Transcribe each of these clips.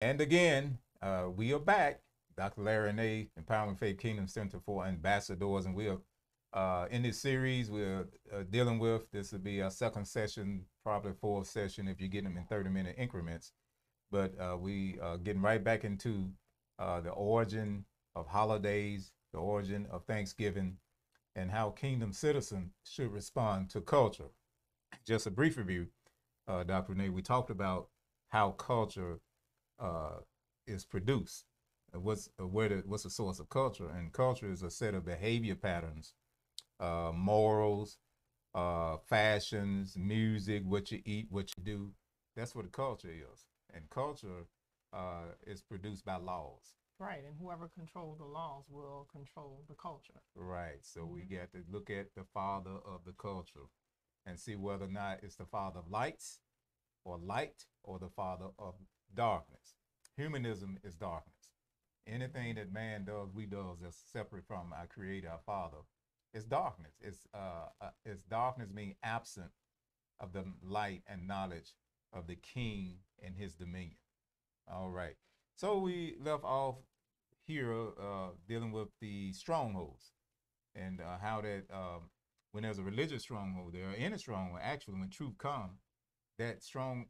And again, uh, we are back. Dr. Larry Nay, Empowerment Faith Kingdom Center for Ambassadors, and we are uh, in this series we're uh, dealing with. This will be our second session, probably fourth session if you get them in 30 minute increments. But uh, we are getting right back into uh, the origin of holidays, the origin of Thanksgiving, and how kingdom citizens should respond to culture. Just a brief review, uh, Dr. Renee, we talked about how culture uh, is produced. What's uh, where the, what's the source of culture? And culture is a set of behavior patterns, uh, morals, uh, fashions, music, what you eat, what you do. That's what the culture is. And culture uh, is produced by laws. Right, and whoever controls the laws will control the culture. Right. So we Mhm. got to look at the father of the culture and see whether or not it's the father of lights or light or the father of darkness. Humanism is darkness. Anything that man does, we does that's separate from our creator, our father, is darkness. It's uh, uh it's darkness being absent of the light and knowledge of the king and his dominion. All right. So we left off here uh, dealing with the strongholds and uh, how that um, when there's a religious stronghold there, any stronghold, actually, when truth comes, that stronghold,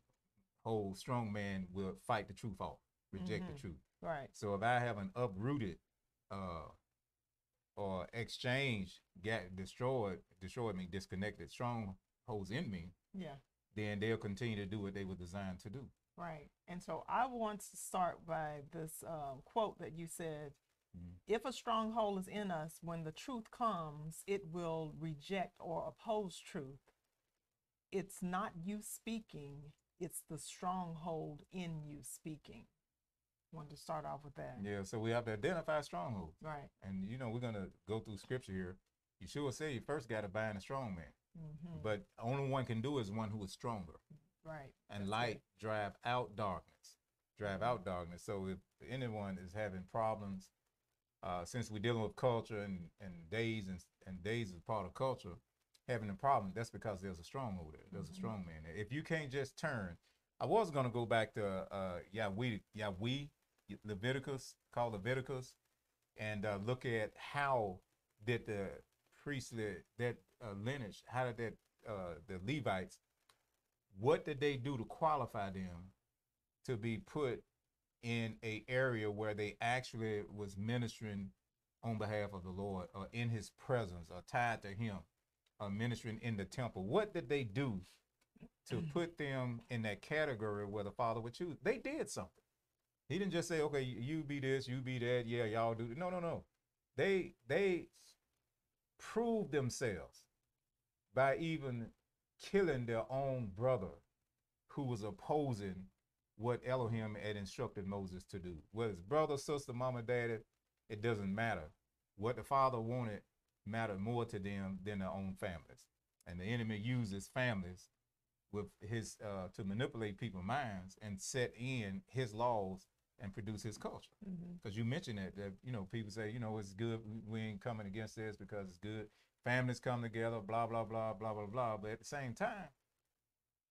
strong man will fight the truth off, reject the Mhm. truth. Right. So if I have an uprooted uh, or exchange, get destroyed, destroyed me, disconnected strongholds in me, Yeah. then they'll continue to do what they were designed to do. Right. And so I want to start by this um, quote that you said Mhm. If a stronghold is in us, when the truth comes, it will reject or oppose truth. It's not you speaking, it's the stronghold in you speaking. Wanted to start off with that. Yeah, so we have to identify strongholds. Right. And you know, we're gonna go through scripture here. Yeshua said you first got to bind a strong man, hmm but only one can do is one who is stronger. Right. And That's light drive out darkness, drive out darkness. So if anyone is having problems, uh, since we're dealing with culture and, and days and, and days is part of culture, having a problem, that's because there's a stronghold there. There's a Mhm. strong man there. If you can't just turn, I was gonna go back to uh Yahweh, Yahweh, Leviticus, called Leviticus, and uh, look at how did the priestly that uh, lineage, how did that uh, the Levites, what did they do to qualify them to be put in a area where they actually was ministering on behalf of the Lord or in His presence or tied to Him, or ministering in the temple? What did they do to put them in that category where the Father would choose? They did something. He didn't just say, "Okay, you be this, you be that, yeah, y'all do." No, no, no. They they proved themselves by even killing their own brother who was opposing what Elohim had instructed Moses to do. Whether it's brother, sister, mama, daddy, it doesn't matter. What the father wanted mattered more to them than their own families. And the enemy uses families with his uh, to manipulate people's minds and set in his laws and produce his culture. Because you mentioned that, that you know people say you know it's good we- ain't coming against this because it's good. Families come together, blah blah blah blah blah blah. But at the same time,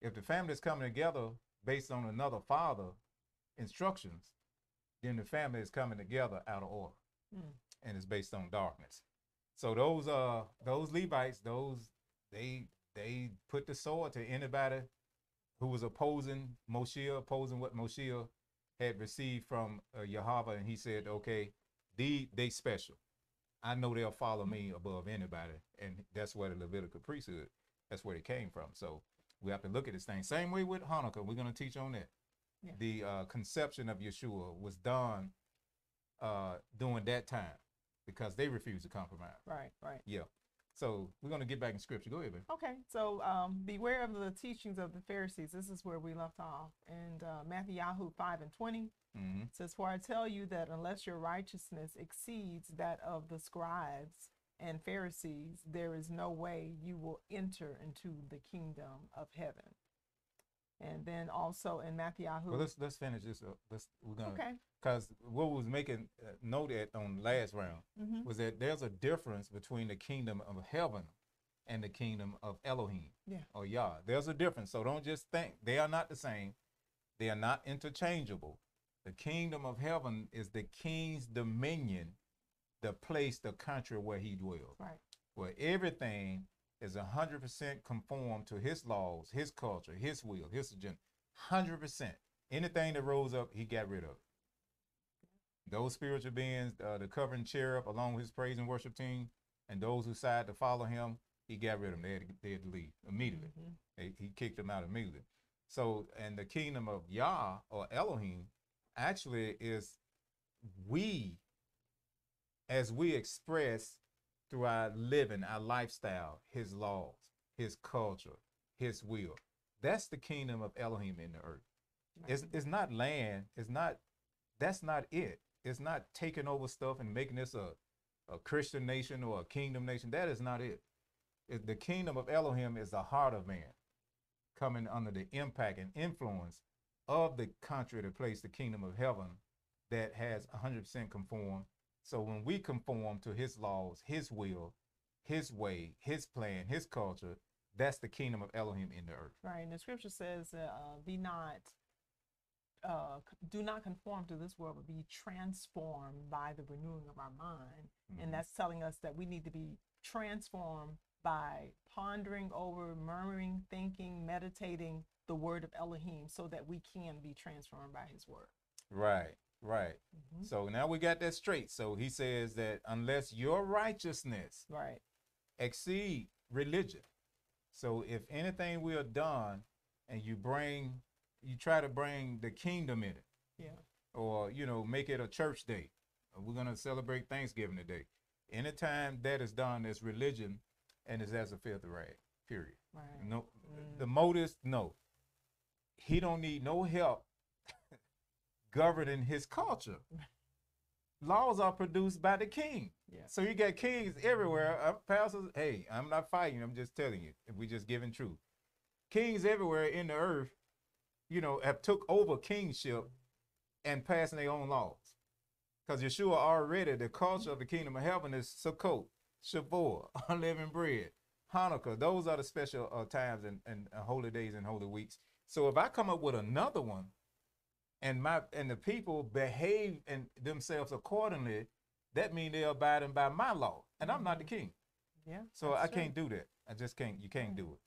if the families coming together based on another father instructions, then the family is coming together out of order, Mm. and it's based on darkness. So those uh those Levites, those they they put the sword to anybody who was opposing Moshe, opposing what Moshe had received from uh, Yahweh, and he said, "Okay, they they special. I know they'll follow me above anybody, and that's where the Levitical priesthood. That's where it came from. So we have to look at this thing. Same way with Hanukkah. We're going to teach on that. Yeah. The uh, conception of Yeshua was done uh, during that time because they refused to compromise. Right. Right. Yeah. So we're going to get back in scripture. Go ahead, baby. Okay, so um, beware of the teachings of the Pharisees. This is where we left off. And uh, Matthew 5 and 20 Mm-hmm. says, For I tell you that unless your righteousness exceeds that of the scribes and Pharisees, there is no way you will enter into the kingdom of heaven. And then also in Matthew, Well, let's let's finish this. Up. Let's we're gonna okay, because what was making uh, note at on last round hmm was that there's a difference between the kingdom of heaven and the kingdom of Elohim Yeah. or Yah. There's a difference. So don't just think they are not the same. They are not interchangeable. The kingdom of heaven is the king's dominion, the place, the country where he dwells, Right. where everything is 100% conformed to his laws, his culture, his will, his agenda. 100%. Anything that rose up, he got rid of. Those spiritual beings, uh, the covering cherub, along with his praise and worship team, and those who decided to follow him, he got rid of them. They had to, they had to leave immediately. Mhm. They, he kicked them out immediately. So, and the kingdom of Yah or Elohim actually is we, as we express through our living, our lifestyle, his laws, his culture, his will. That's the kingdom of Elohim in the earth. It's, Right. it's not land. It's not, that's not it. It's not taking over stuff and making this a, a Christian nation or a kingdom nation. That is not it. It- the kingdom of Elohim is the heart of man coming under the impact and influence of the country, the place, the kingdom of heaven that has 100% conform. So when we conform to his laws, his will, his way, his plan, his culture, that's the kingdom of Elohim in the earth. Right. And the scripture says, uh, be not, uh, do not conform to this world, but be transformed by the renewing of our mind. Mhm. And that's telling us that we need to be transformed by pondering over, murmuring, thinking, meditating the word of Elohim so that we can be transformed by his word. Right, right. Mhm. So now we got that straight. So he says that unless your righteousness Right. exceed religion. So if anything we are done and you bring you try to bring the kingdom in it Yeah. or you know make it a church day. We're going to celebrate Thanksgiving today. Anytime that is done as religion and is as a fifth rag. Period. Right. No Mm. the motives no. He don't need no help governing his culture. Laws are produced by the king. Yeah. So you got kings everywhere. Uh, pastors, hey, I'm not fighting. I'm just telling you. If we just giving truth, kings everywhere in the earth, you know, have took over kingship and passing their own laws. Because Yeshua already, the culture of the kingdom of heaven is Sukkot, Shavuot, unleavened bread, Hanukkah. Those are the special uh, times and, and uh, holy days and holy weeks. So if I come up with another one, and my and the people behave and themselves accordingly, that means they're abiding by my law, and I'm not the king. Yeah. So I true. can't do that. I just can't. You can't do it.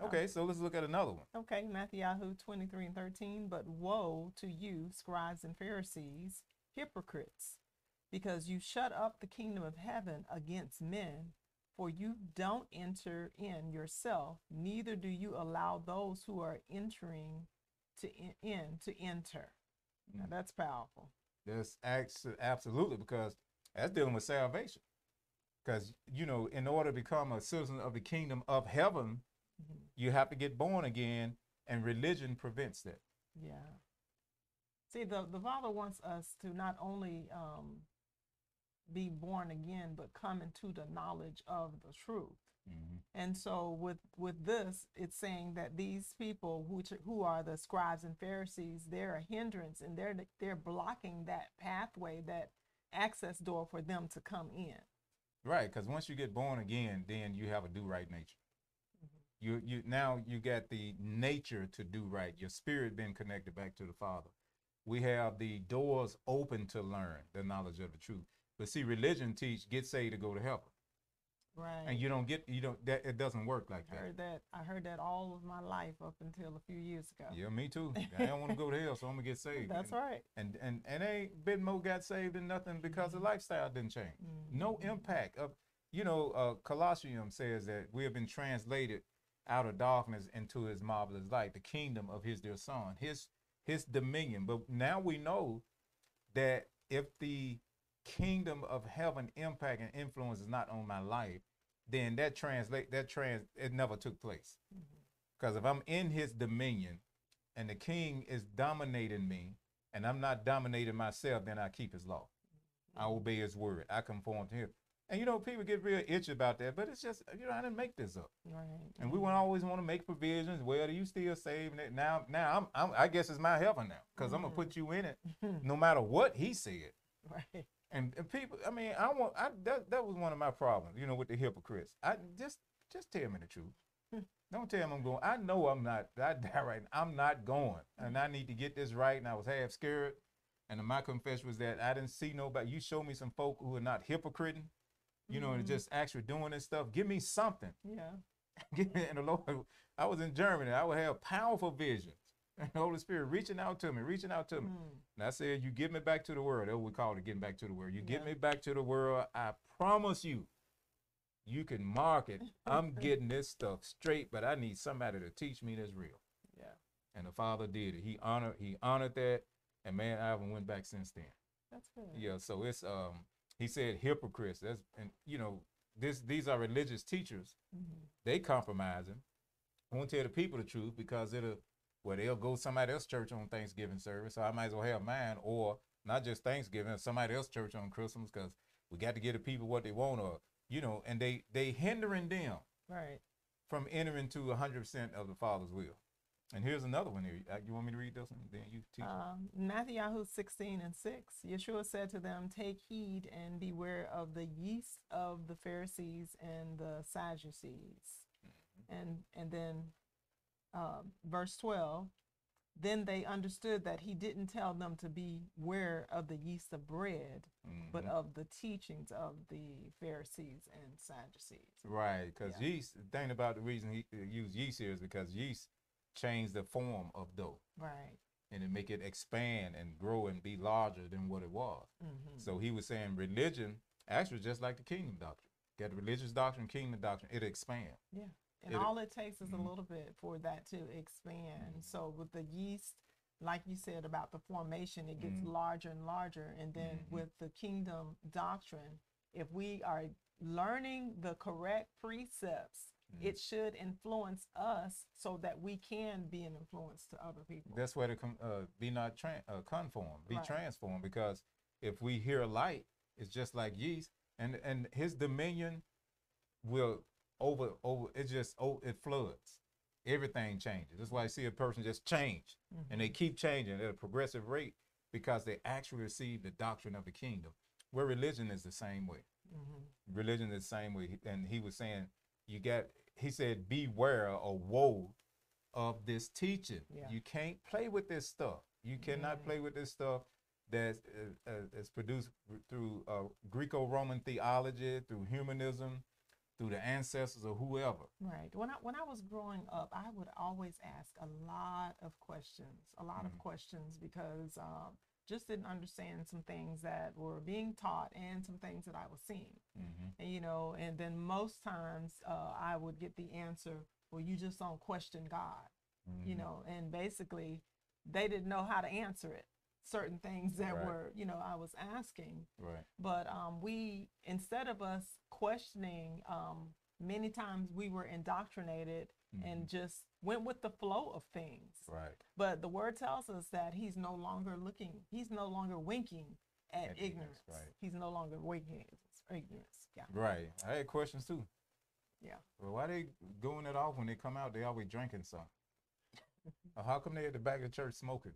Oh. Okay, so let's look at another one. Okay, Matthew 23 and 13. But woe to you, scribes and Pharisees, hypocrites, because you shut up the kingdom of heaven against men, for you don't enter in yourself, neither do you allow those who are entering to in, to enter. Now Mm. that's powerful. That's absolutely because that's dealing with salvation. Because you know, in order to become a citizen of the kingdom of heaven, Mhm. you have to get born again, and religion prevents that. Yeah. See, the, the Father wants us to not only um, be born again, but come into the knowledge of the truth. Mm-hmm. And so with with this, it's saying that these people which who are the scribes and Pharisees, they're a hindrance and they're they're blocking that pathway, that access door for them to come in. Right, because once you get born again, then you have a do right nature. Mm-hmm. You you now you got the nature to do right. Your spirit being connected back to the Father. We have the doors open to learn the knowledge of the truth. But see, religion teach get saved to go to heaven, Right. and you don't get you don't that it doesn't work like I that. heard that I heard that all of my life up until a few years ago. Yeah, me too. I don't want to go to hell, so I'm gonna get saved. That's and, right. And and and ain't bit more got saved and nothing because the lifestyle didn't change. No Mhm. impact of you know. Uh, Colossians says that we have been translated out of darkness into His marvelous light, the kingdom of His dear Son, His His dominion. But now we know that if the kingdom of heaven impact and influence is not on my life, then that translate that trans it never took place. Mm-hmm. Because if I'm in his dominion and the king is dominating me and I'm not dominating myself, then I keep his law. Mm-hmm. I obey his word. I conform to him. And you know, people get real itchy about that, but it's just, you know, I didn't make this up. Right. And we won't always want to make provisions. Well, you still saving it now? Now I'm, I'm I guess it's my heaven now because I'm gonna put mm-hmm. you in it, no matter what he said. right. And, and people, I mean, I want, I that that was one of my problems, you know, with the hypocrites. I just just tell me the truth. Hmm. Don't tell me I'm going. I know I'm not. I die right. now. I'm not going, and I need to get this right. And I was half scared, And my confession was that I didn't see nobody. You show me some folk who are not hypocriting, you know, and Mhm. just actually doing this stuff. Give me something. Yeah. Give me, and the Lord, I was in Germany. I would have powerful visions. And the Holy Spirit reaching out to me, reaching out to me. Mm. And I said, You get me back to the world. That's what we call it, getting back to the world. You get me back to the world. I promise you, you can mark it. I'm getting this stuff straight, but I need somebody to teach me this real. Yeah. And the Father did it. He honored, he honored that. And man, I haven't went back since then. That's good. Yeah, so it's um he said hypocrites. That's and you know, this these are religious teachers. Mhm. They compromising. Won't tell the people the truth because it'll well, they'll go somebody else church on Thanksgiving service. So I might as well have mine, or not just Thanksgiving, somebody else church on Christmas because we got to give the people what they want, or you know, and they they hindering them Right. from entering to hundred percent of the Father's will. And here's another one here. Uh, You want me to read this one? Then you teach. Um, Matthew 16 and 6. Yeshua said to them, Take heed and beware of the yeast of the Pharisees and the Sadducees. And and then um, verse 12. Then they understood that he didn't tell them to beware of the yeast of bread, but Mhm. of the teachings of the Pharisees and Sadducees. Right, because Yeah. yeast. The thing about the reason he uh, used yeast here is because yeast change the form of dough Right. and it make it expand and grow and be larger than what it was. hmm So he was saying religion actually just like the kingdom doctrine. Got the religious doctrine, kingdom doctrine. It expand. Yeah. And It- all it takes is a little bit for that to expand. So with the yeast, like you said about the formation, it gets Mhm. larger and larger. And then with the kingdom doctrine, if we are learning the correct precepts, it should influence us so that we can be an influence to other people. That's where to com- uh, be not tran uh, conform, be Right. transformed. Because if we hear light, it's just like yeast, and and his dominion will over over. It just oh it floods. Everything changes. That's why I see a person just change, and they keep changing at a progressive rate because they actually receive the doctrine of the kingdom. Where religion is the same way. Mhm. Religion is the same way. And he was saying, you got. He said, beware or woe of this teaching. Yeah. You can't play with this stuff. You cannot Yeah. play with this stuff that's uh, uh, is produced through uh, Greco-Roman theology, through humanism, through the ancestors or whoever. Right. When I when I was growing up, I would always ask a lot of questions, a lot Mhm. of questions because um, just didn't understand some things that were being taught and some things that I was seeing. Mm-hmm. And you know, and then most times uh, I would get the answer, "Well, you just don't question God," you know, and basically they didn't know how to answer it. Certain things that Right. were, you know, I was asking, Right. but um, we instead of us questioning um, many times we were indoctrinated and just went with the flow of things Right. but the word tells us that he's no longer looking he's no longer winking at, At ignorance, ignorance, right. he's no longer winking at ignorance yeah Right. I had questions too. yeah Well, why they going it off when they come out? They always drinking something. How come they at the back of the church smoking?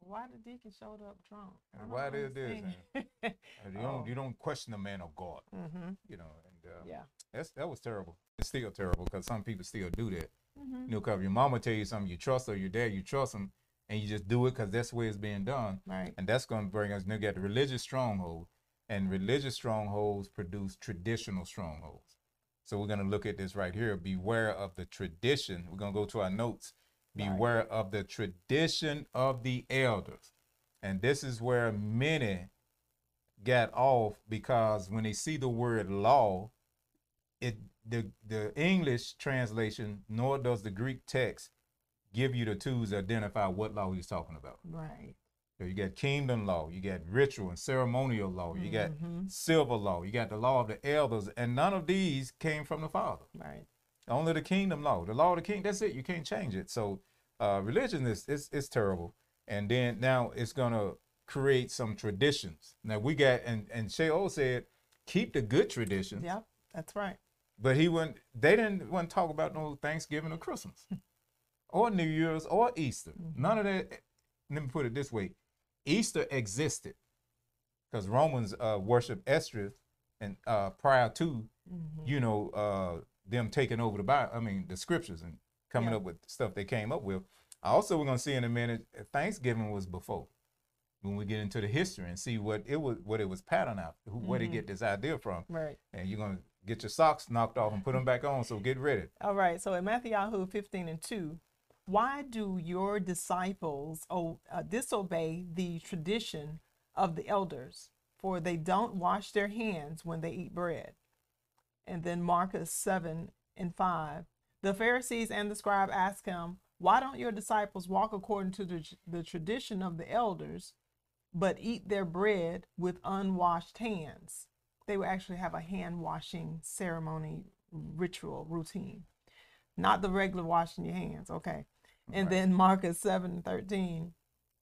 Why the deacon showed up drunk And why did this. You Oh. don't you don't question the man of God, mm-hmm. you know. And uh, yeah that's that was terrible. It's still terrible because some people still do that. mm-hmm. You know, because your mama tell you something, you trust her, your dad, you trust them, and you just do it because that's the way it's being done. right And that's going to bring us. Now, got the religious stronghold, and religious strongholds produce traditional strongholds. So we're going to look at this right here. Beware of the tradition. We're going to go to our notes. Right. Beware of the tradition of the elders. And this is where many got off because when they see the word law, it the the English translation nor does the Greek text give you the tools to identify what law he's talking about. right So you got kingdom law, you got ritual and ceremonial law, you got Mhm. civil law, you got the law of the elders, and none of these came from the Father. right Only the kingdom law, the law of the king. That's it. You can't change it. So uh, religion is it's, it's terrible. And then now it's gonna create some traditions. Now we got and and Shaul said keep the good traditions, yep that's right but he wouldn't. They didn't want to talk about no Thanksgiving or Christmas, or New Year's or Easter. None of that. Let me put it this way: Easter existed because Romans uh, worship Esther, and uh, prior to Mhm. you know uh, them taking over the Bible, I mean the scriptures and coming Yeah. up with stuff they came up with. Also, we're gonna see in a minute. Thanksgiving was before. when we get into the history and see what it was, what it was patterned out, who, where they Mhm. get this idea from, Right. and you're gonna get your socks knocked off and put them back on. So get ready. All right. So in Matthew 15 and 2, why do your disciples oh, uh, disobey the tradition of the elders? For they don't wash their hands when they eat bread. And then Marcus 7 and 5. The Pharisees and the scribe asked him, Why don't your disciples walk according to the, the tradition of the elders, but eat their bread with unwashed hands? They would actually have a hand washing ceremony, ritual, routine, not the regular washing your hands. Okay. And Right. then Marcus 7 and 13.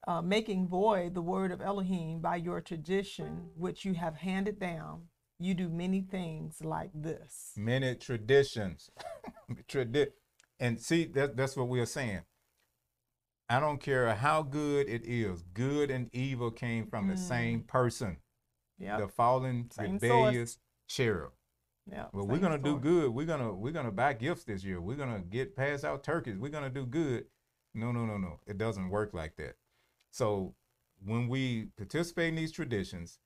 Uh, making void the word of Elohim by your tradition, which you have handed down, you do many things like this. Many traditions, tradi- and see that that's what we are saying. I don't care how good it is. Good and evil came from the mm-hmm. same person, Yeah. the fallen Same source. rebellious cherub. Yeah. Well, we're gonna do good. We're gonna we're gonna buy gifts this year. We're gonna get pass out turkeys. We're gonna do good. No, no, no, no. It doesn't work like that. So when we participate in these traditions,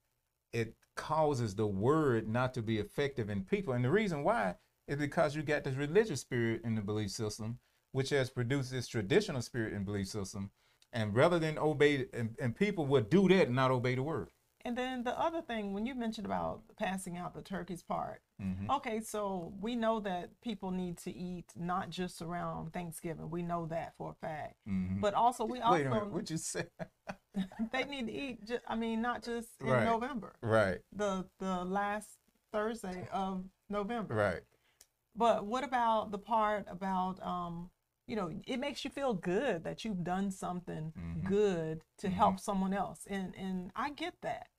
it causes the word not to be effective in people. And the reason why is because you got this religious spirit in the belief system, which has produced this traditional spirit in belief system. And rather than obey, and, and people would do that and not obey the word. And then the other thing, when you mentioned about passing out the turkeys part, Mhm. okay, so we know that people need to eat not just around Thanksgiving. We know that for a fact. Mhm. But also, we Wait a minute. What you say? they need to eat. Ju- I mean, not just in Right. November, right. the the last Thursday of November. Right. But what about the part about um, you know, it makes you feel good that you've done something Mhm. good to Mhm. help someone else. And and I get that.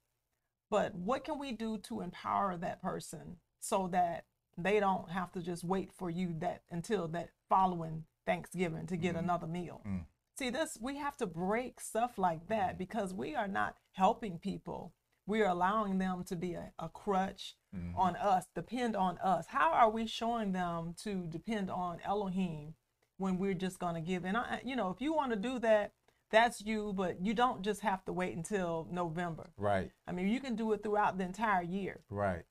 But what can we do to empower that person so that they don't have to just wait for you that until that following Thanksgiving to get Mhm. another meal? Mm. See, this we have to break stuff like that because we are not helping people. We are allowing them to be a, a crutch Mhm. on us, depend on us. How are we showing them to depend on Elohim when we're just going to give? And I, you know, if you want to do that, that's you, but you don't just have to wait until November. Right. I mean, you can do it throughout the entire year. Right.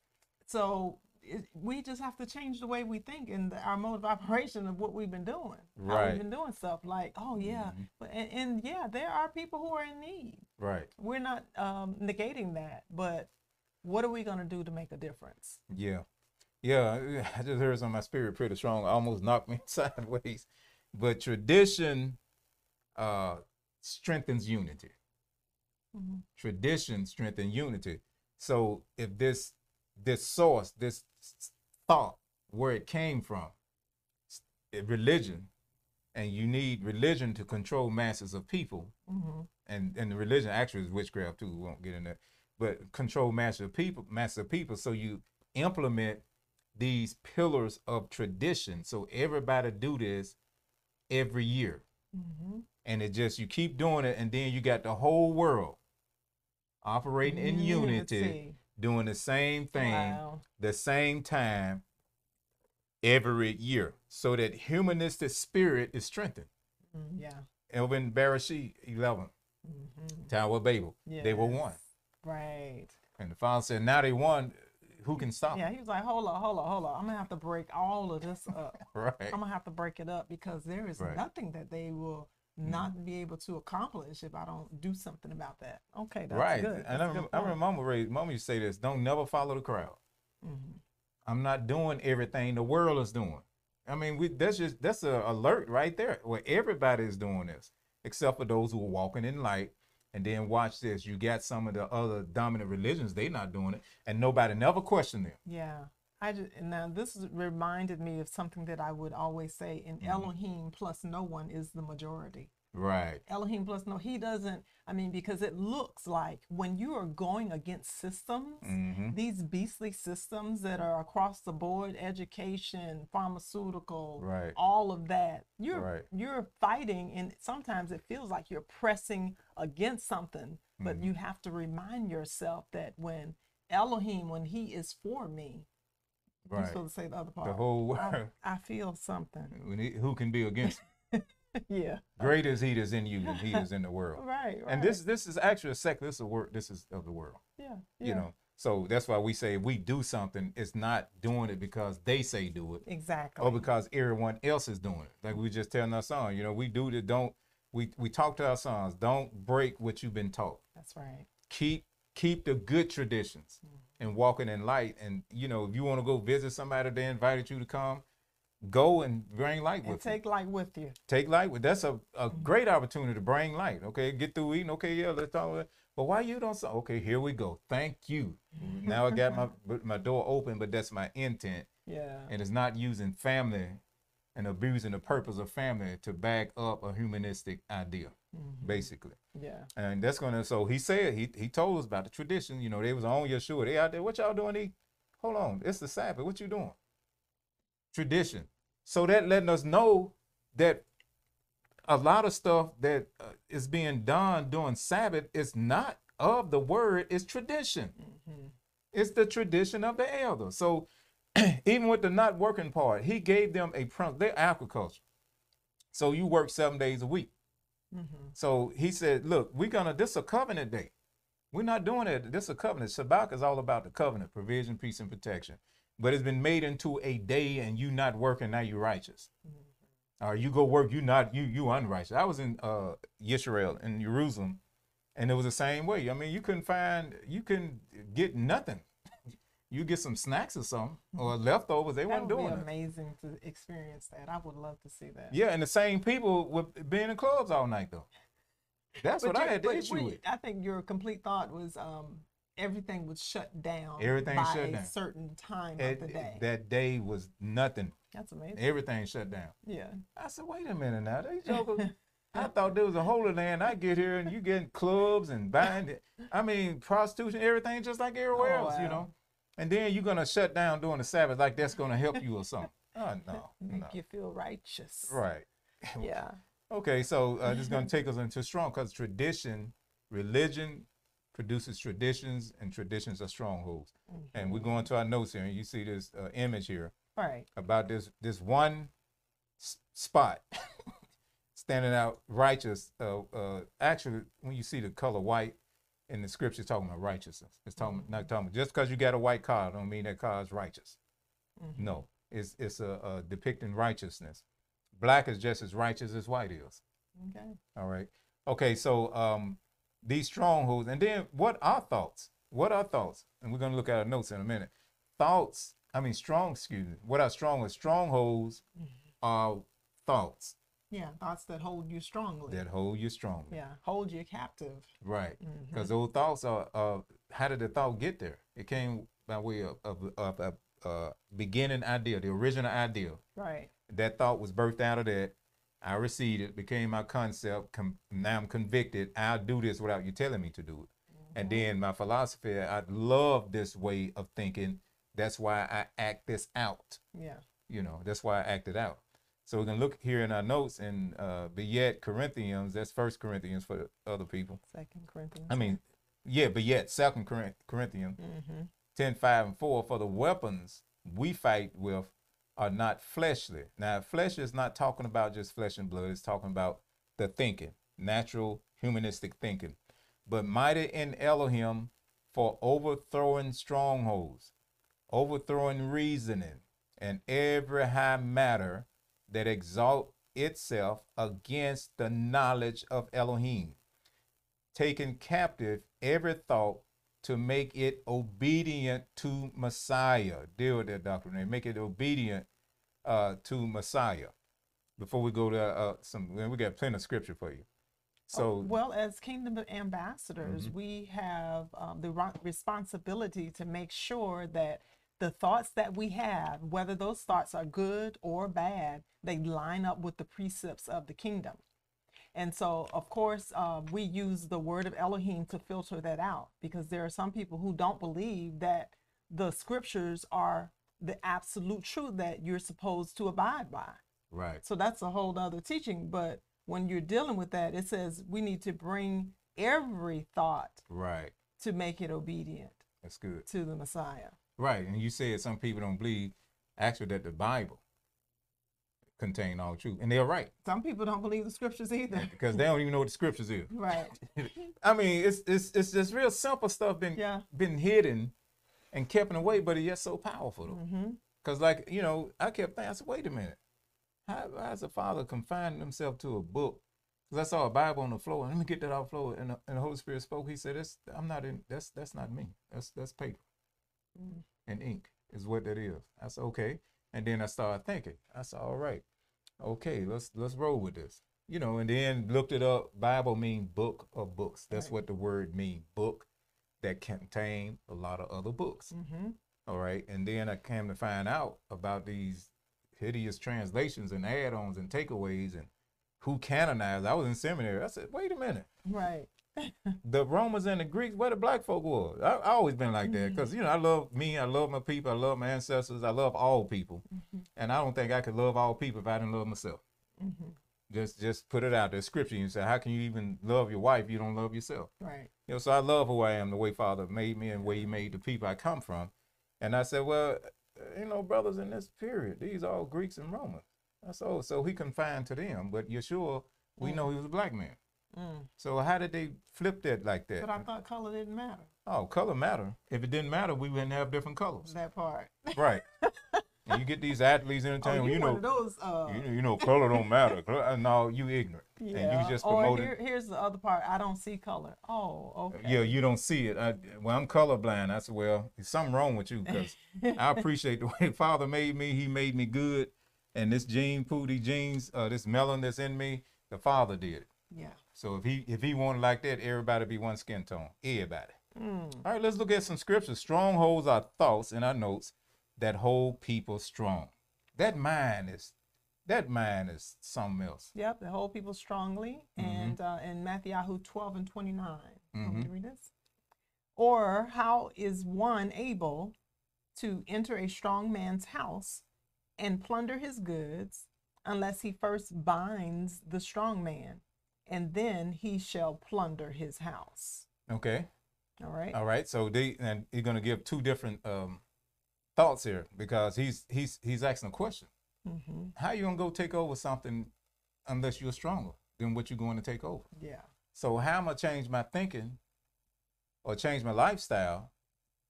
So it, we just have to change the way we think and the, our mode of operation of what we've been doing. How Right. we've been doing stuff like, oh yeah, Mhm. but and, and yeah, there are people who are in need. Right. We're not um, negating that, but what are we going to do to make a difference? Yeah. Yeah. I just heard some of my spirit pretty strong. Almost knocked me sideways. But tradition uh strengthens unity. Mhm. Tradition strengthens unity. So if this this source, this thought, where it came from, religion, and you need religion to control masses of people, Mhm. and and the religion actually is witchcraft too. We won't get in that, but control masses of people, mass of people. So you implement these pillars of tradition. So everybody do this every year, Mhm. and it just you keep doing it, and then you got the whole world operating in unity, Unity. doing the same thing, Wow. the same time every year, so that humanistic spirit is strengthened. Mm, Yeah. Over in Bereshit 11, Mhm. Tower of Babel, they were one. Right. And the father said, now they won. Who can stop? Yeah, he was like, hold on, hold on, hold on. I'm gonna have to break all of this up. Right. I'm gonna have to break it up because there is Right. nothing that they will not be able to accomplish if I don't do something about that. Okay, that's right. good. And I, remember, good I remember point. mama raised, mama used to say this, don't never follow the crowd. Mhm. I'm not doing everything the world is doing. I mean, we that's just that's a alert right there where everybody is doing this, except for those who are walking in light. And then watch this. You got some of the other dominant religions, They're not doing it, and nobody never questioned them. Yeah. I just, now this reminded me of something that I would always say in Mhm. Elohim plus no one is the majority. Right. Elohim plus no, he doesn't, I mean, because it looks like when you are going against systems, Mm-hmm. these beastly systems that are across the board, education, pharmaceutical, Right. all of that, you're Right. you're fighting and sometimes it feels like you're pressing against something, but Mhm. you have to remind yourself that when Elohim, when he is for me, you're Right. supposed to say the other part. The whole I, world. I feel something. When he- Who can be against? yeah. Greater is he that's in you than he is in the world. Right, right. And this this is actually a secular. This is a word. This is of the world. yeah, You know. So that's why we say if we do something, it's not doing it because they say do it, exactly. or because everyone else is doing it. Like we just telling our son, you know, we do the don't. We we talk to our sons. Don't break what you've been taught. That's right. Keep keep the good traditions mm. and walking in light. And you know, if you want to go visit somebody, they invited you to come. Go and bring light And with you take light with you. take light with that's a, a great opportunity to bring light okay get through eating okay yeah let's talk about it. but why you don't say okay here we go thank you now i got my my door open but that's my intent Yeah. and it's not using family and abusing the purpose of family to back up a humanistic idea Mhm. basically Yeah. and that's gonna so he said he he told us about the tradition you know they was on your shoe they out there what y'all doing they, hold on it's the sabbath what you doing tradition so that letting us know that a lot of stuff that uh, is being done during sabbath is not of the word it's tradition hmm it's the tradition of the elder so even with the not working part he gave them a prin- they're agriculture so you work seven days a week hmm so he said, "Look, we're gonna. This is a covenant day. We're not doing it. This is a covenant. Shabbat is all about the covenant, provision, peace, and protection. But it's been made into a day, and you not working now. You righteous. Or you go work. You not you you unrighteous. I was in uh Israel in Jerusalem, and it was the same way. I mean, you couldn't find. You couldn't get nothing. you get some snacks or something or leftovers. They That weren't would be doing it. amazing to experience that. I would love to see that. Yeah, and the same people with being in clubs all night though. That's what I had but issue with. I think your complete thought was um, everything was shut down. Everything by shut a down. certain time of the day. That day was nothing. That's amazing. Everything shut down. yeah. I said, wait a minute now. They jokers. I thought there was a holy land. I get here and you getting clubs and buying it. I mean, prostitution, everything just like everywhere Oh, else, you know. And then you're gonna shut down during the Sabbath like that's gonna help you or something. Oh no, Make no. you feel righteous. Right. Yeah. Okay, so uh, this is going to take us into strong because tradition, religion produces traditions, and traditions are strongholds. And we're going to our notes here, and you see this uh, image here Right. about this this one s- spot standing out righteous. Uh, uh, actually, when you see the color white in the scripture, it's talking about righteousness. It's talking not talking just because you got a white car, don't mean that car is righteous. Mhm. No, it's it's a, a depicting righteousness. Black is just as righteous as white is. Okay. All right. Okay, so um these strongholds, and then what are thoughts? What are thoughts? And we're gonna look at our notes in a minute. Thoughts, I mean strong, excuse me. What are strongholds? Strongholds are thoughts Yeah. Thoughts that hold you strongly. that hold you strongly. Yeah. Hold you captive. Right. Because those thoughts are uh how did the thought get there? It came by way of of, of a uh, beginning idea, the original idea. Right. that thought was birthed out of that. I received it, became my concept. Com- now I'm convicted. I'll do this without you telling me to do it. And then my philosophy, I love this way of thinking. That's why I act this out. Yeah. You know, that's why I act it out. So we're gonna look here in our notes and uh, but yet Corinthians. That's First Corinthians for other people. Second Corinthians. I mean, yeah, but yet Second Corinth- Corinthians Mm-hmm. 10, 5, and 4, for the weapons we fight with are not fleshly. Now, flesh is not talking about just flesh and blood, it's talking about the thinking, natural humanistic thinking. But mighty in Elohim for overthrowing strongholds, overthrowing reasoning, and every high matter that exalt itself against the knowledge of Elohim, taking captive every thought to make it obedient to Messiah. Deal with that, Dr. Renee. Make it obedient uh, to Messiah. Before we go to uh, some, we got plenty of scripture for you. So, well, as kingdom ambassadors, Mhm. we have um, the responsibility to make sure that the thoughts that we have, whether those thoughts are good or bad, they line up with the precepts of the kingdom. And so, of course, uh, we use the word of Elohim to filter that out because there are some people who don't believe that the scriptures are the absolute truth that you're supposed to abide by. right, So that's a whole other teaching. But when you're dealing with that, it says we need to bring every thought right. to make it obedient That's good. to the Messiah. Right. And you said some people don't believe actually that the Bible, contain all truth, and they're right Some people don't believe the scriptures either. because they don't even know what the scriptures is. Right. I mean, it's it's it's just real simple stuff been Yeah. been hidden and kept away, but it's yet so powerful though. Mm-hmm. Because like you know, I kept thinking, I said, wait a minute, how how's the father confining himself to a book? Because I saw a Bible on the floor. Let me get that off the floor, and the, and the Holy Spirit spoke. He said, "That's I'm not in. That's that's not me. That's that's paper Mm. and ink is what that is." I said, "Okay." And then I started thinking. I said, "All right, okay, let's let's roll with this." You know, and then looked it up. Bible mean book of books. That's Right. what the word mean. Book that contain a lot of other books. Mm-hmm. All right. And then I came to find out about these hideous translations and add ons and takeaways and who canonized. I was in seminary. I said, wait a minute. Right. The Romans and the Greeks, where the black folk was. I, I always been like that because, you know, I love me. I love my people. I love my ancestors. I love all people. Mm-hmm. And I don't think I could love all people if I didn't love myself. Mm-hmm. Just just put it out there. Scripture, you say, how can you even love your wife if you don't love yourself? Right. You know, so I love who I am, the way Father made me and the way He made the people I come from. And I said, well, you know, brothers in this period, these are all Greeks and Romans. I said, oh, so He confined to them, but Yeshua, we Mm. know He was a black man. Mm. So how did they flip that like that? But I thought color didn't matter. Oh, color matter. If it didn't matter, we wouldn't have different colors. That part. right. And you get these athletes Oh, entertainment, you you know, those. Uh, you know, you know, color don't matter. Uh, No, you ignorant, yeah. and you just or here, here's the other part. I don't see color. Oh, okay. Yeah, you don't see it. I, well, I'm colorblind. I said, well, there's something wrong with you because I appreciate the way Father made me. He made me good, and this gene these genes, uh, this melanin that's in me, the Father did it. Yeah. So if he if he wanted like that, everybody be one skin tone. Everybody. Mm. All right, let's look at some scriptures. Strongholds are thoughts in our notes that hold people strong. That mind is that mind is something else. Yep. The whole people strongly. Mhm. And uh, in Matthew 12 and 29. Want me to Mhm. read this? Or how is one able to enter a strong man's house and plunder his goods unless he first binds the strong man, and then he shall plunder his house? Okay. All right. All right. So they and he's gonna give two different um thoughts here because he's he's he's asking a question. Mm-hmm. How you gonna go take over something unless you're stronger than what you're going to take over? Yeah. So how am I change my thinking or change my lifestyle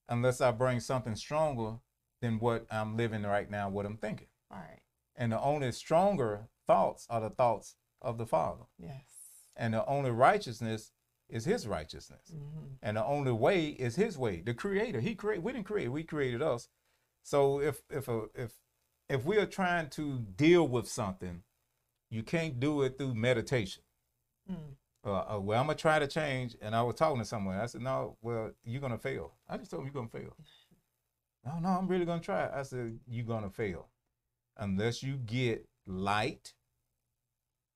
unless I bring something stronger than what I'm living right now, what I'm thinking? All right. And the only stronger thoughts are the thoughts of the Father. Yes. And the only righteousness is his righteousness. Mm-hmm. And the only way is his way. The creator. He created we didn't create, we created us. So if if a, if if we are trying to deal with something, you can't do it through meditation. Mm. Uh, uh, well, I'm gonna try to change, and I was talking to someone. I said, "No, well, you're gonna fail." I just told him you're gonna fail. No, no, I'm really gonna try. I said, "You're gonna fail unless you get light,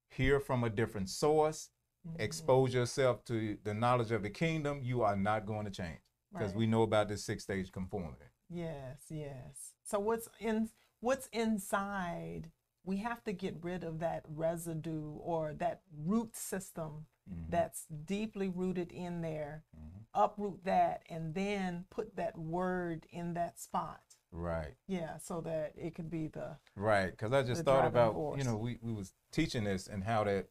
hear from a different source, Mhm. expose yourself to the knowledge of the kingdom. You are not going to change because Right. we know about this six stage conformity." Yes, yes. So what's in what's inside? We have to get rid of that residue or that root system Mhm. that's deeply rooted in there. Mhm. Uproot that and then put that word in that spot. Right. Yeah, so that it could be the Right, because I just thought about force. you know we we was teaching this and how that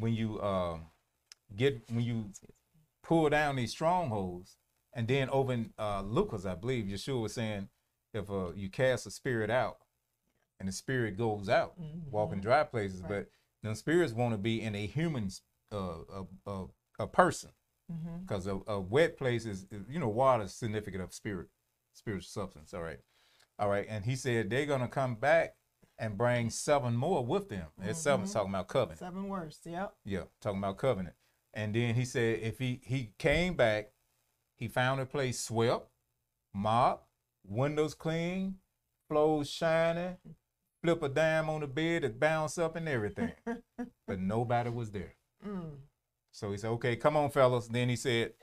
when you um get when you pull down these strongholds and then over in uh, Lucas I believe Yeshua was saying if uh, you cast a spirit out and the spirit goes out walk in Mhm. dry places Right. but the spirits want to be in a human uh, a, a, a person because a, a wet place is, is- you know water is significant of spirit spiritual substance all right all right and he said they're gonna come back and bring seven more with them it's seven Mhm. talking about covenant seven worse. Yep. yeah talking about covenant and then he said if he he came back he found a place swept mopped windows clean floors shining flip a dime on the bed it bounce up and everything but nobody was there Mm. so he said, okay, come on, fellas. Then he said,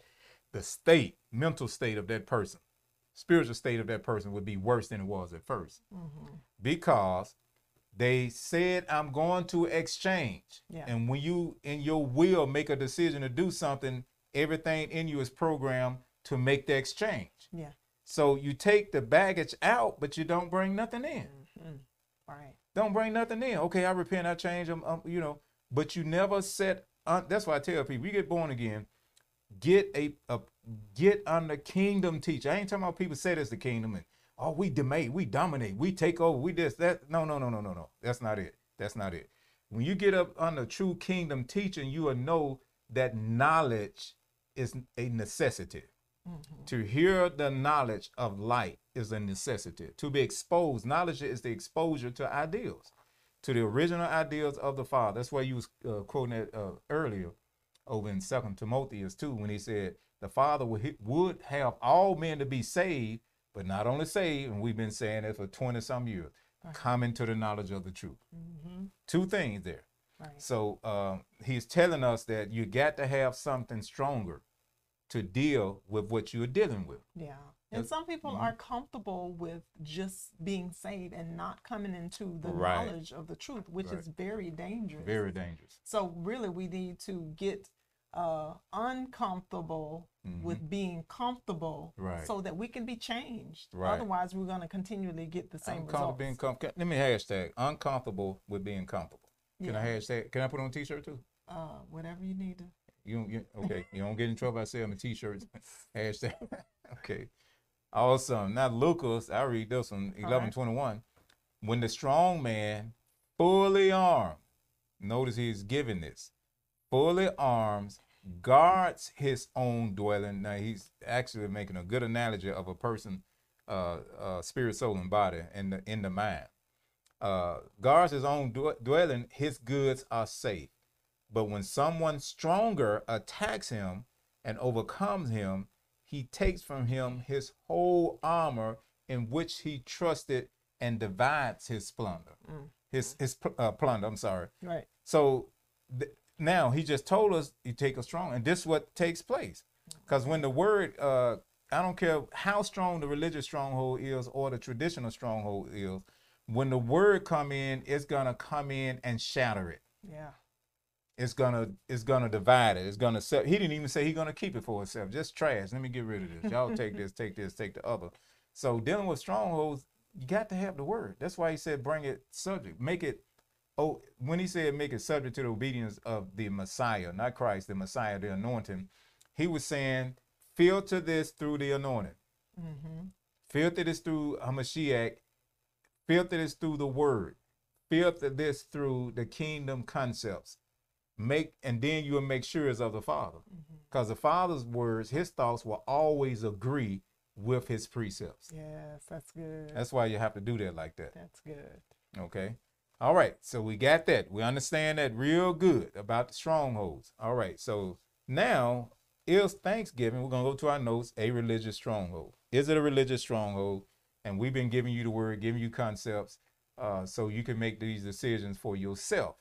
the state, mental state of that person, spiritual state of that person would be worse than it was at first Mhm. because they said, I'm going to exchange. Yeah. And when you, in your will, make a decision to do something, everything in you is programmed to make the exchange. Yeah. So you take the baggage out, but you don't bring nothing in. Mhm. Right. Don't bring nothing in. Okay, I repent, I change I'm, you know. But you never set. Un- that's why I tell people, you get born again, get a, a get under kingdom teacher. I ain't talking about people say this the kingdom and oh we dominate, we dominate, we take over, we this that. No, no, no, no, no, no. That's not it. That's not it. When you get up on the true kingdom teaching, you will know that knowledge is a necessity. To hear the knowledge of light is a necessity. To be exposed, knowledge is the exposure to ideals, to the original ideals of the Father. That's why you was uh, quoting it uh, earlier over in Second Timotheus too, when he said the Father would, would have all men to be saved, but not only saved, and we've been saying it for twenty some years, coming to the knowledge of the truth. Two things there. Right. So um, he's telling us that you got to have something stronger to deal with what you're dealing with. Yeah. And some people Mhm. are comfortable with just being saved and not coming into the Right. knowledge of the truth, which Right. is very dangerous. Very dangerous. So really, we need to get uh, uncomfortable Mhm. with being comfortable, Right. so that we can be changed. Right. Otherwise, we're going to continually get the same Uncomfortable results. being comfortable. Let me hashtag uncomfortable with being comfortable. Can I hashtag? Can I put on a t-shirt too? uh, whatever you need to. You, you okay? You don't get in trouble I say by selling t-shirts. hashtag. okay. Awesome. Now Lucas, I read this one, eleven right. twenty one. When the strong man, fully armed, notice he's giving this, fully arms, guards his own dwelling. Now he's actually making a good analogy of a person, uh, uh spirit, soul, and body in the in the mind. Uh, guards his own dwe- dwelling, his goods are safe. But when someone stronger attacks him and overcomes him, he takes from him his whole armor in which he trusted and divides his plunder. Mm. His his pl- uh, plunder. I'm sorry. Right. So th- now he just told us you take a strong, and this is what takes place. Because when the word, uh, I don't care how strong the religious stronghold is or the traditional stronghold is, when the word come in, it's gonna come in and shatter it. Yeah. It's gonna it's gonna divide it. It's gonna. He didn't even say he's gonna keep it for himself. Just trash. Let me get rid of this. Y'all take this, take this, take the other. So dealing with strongholds, you got to have the word. That's why he said bring it subject, make it. Oh, when he said make it subject to the obedience of the Messiah, not Christ, the Messiah, the anointing, he was saying filter this through the anointing. Mm-hmm. Filter this through Hamashiach. Filter this through the word. Filter this through the kingdom concepts. Make and then you will make sure it's of the Father. Mm-hmm. Because the Father's words, his thoughts will always agree with his precepts. Yes, that's good. That's why you have to do that like that. That's good. Okay. All right. So we got that. We understand that real good about the strongholds. All right. So now is Thanksgiving. We're gonna go to our notes. A religious stronghold. Is it a religious stronghold? And we've been giving you the word, giving you concepts, uh, so you can make these decisions for yourself.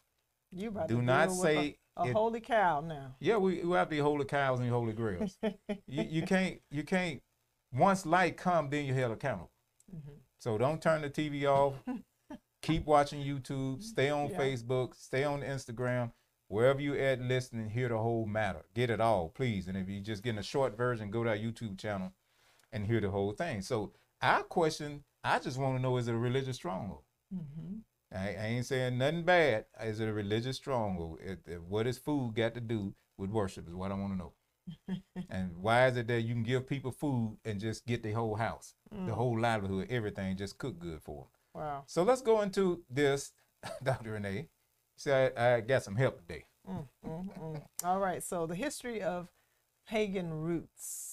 You about Do to not say a, a it- holy cow now. Yeah, we, we have the holy cows and the holy grails. you, you can't you can't once light come, then you're held accountable. Mhm. So don't turn the TV off. Keep watching YouTube. Stay on Yeah. Facebook. Stay on Instagram. Wherever you at listening, hear the whole matter. Get it all, please. And if you're just getting a short version, go to our YouTube channel and hear the whole thing. So our question, I just want to know: Is it a religious stronghold? Mhm. I, I ain't saying nothing bad. Is it a religious stronghold? It, it- what has food got to do with worship? Is what I want to know. and why is it that you can give people food and just get the whole house, the Mm. whole livelihood, everything just cook good for them? Wow. So let's go into this, Dr. Renee. See, I, I got some help today. Mm, mm, mm. All right. So the history of pagan roots.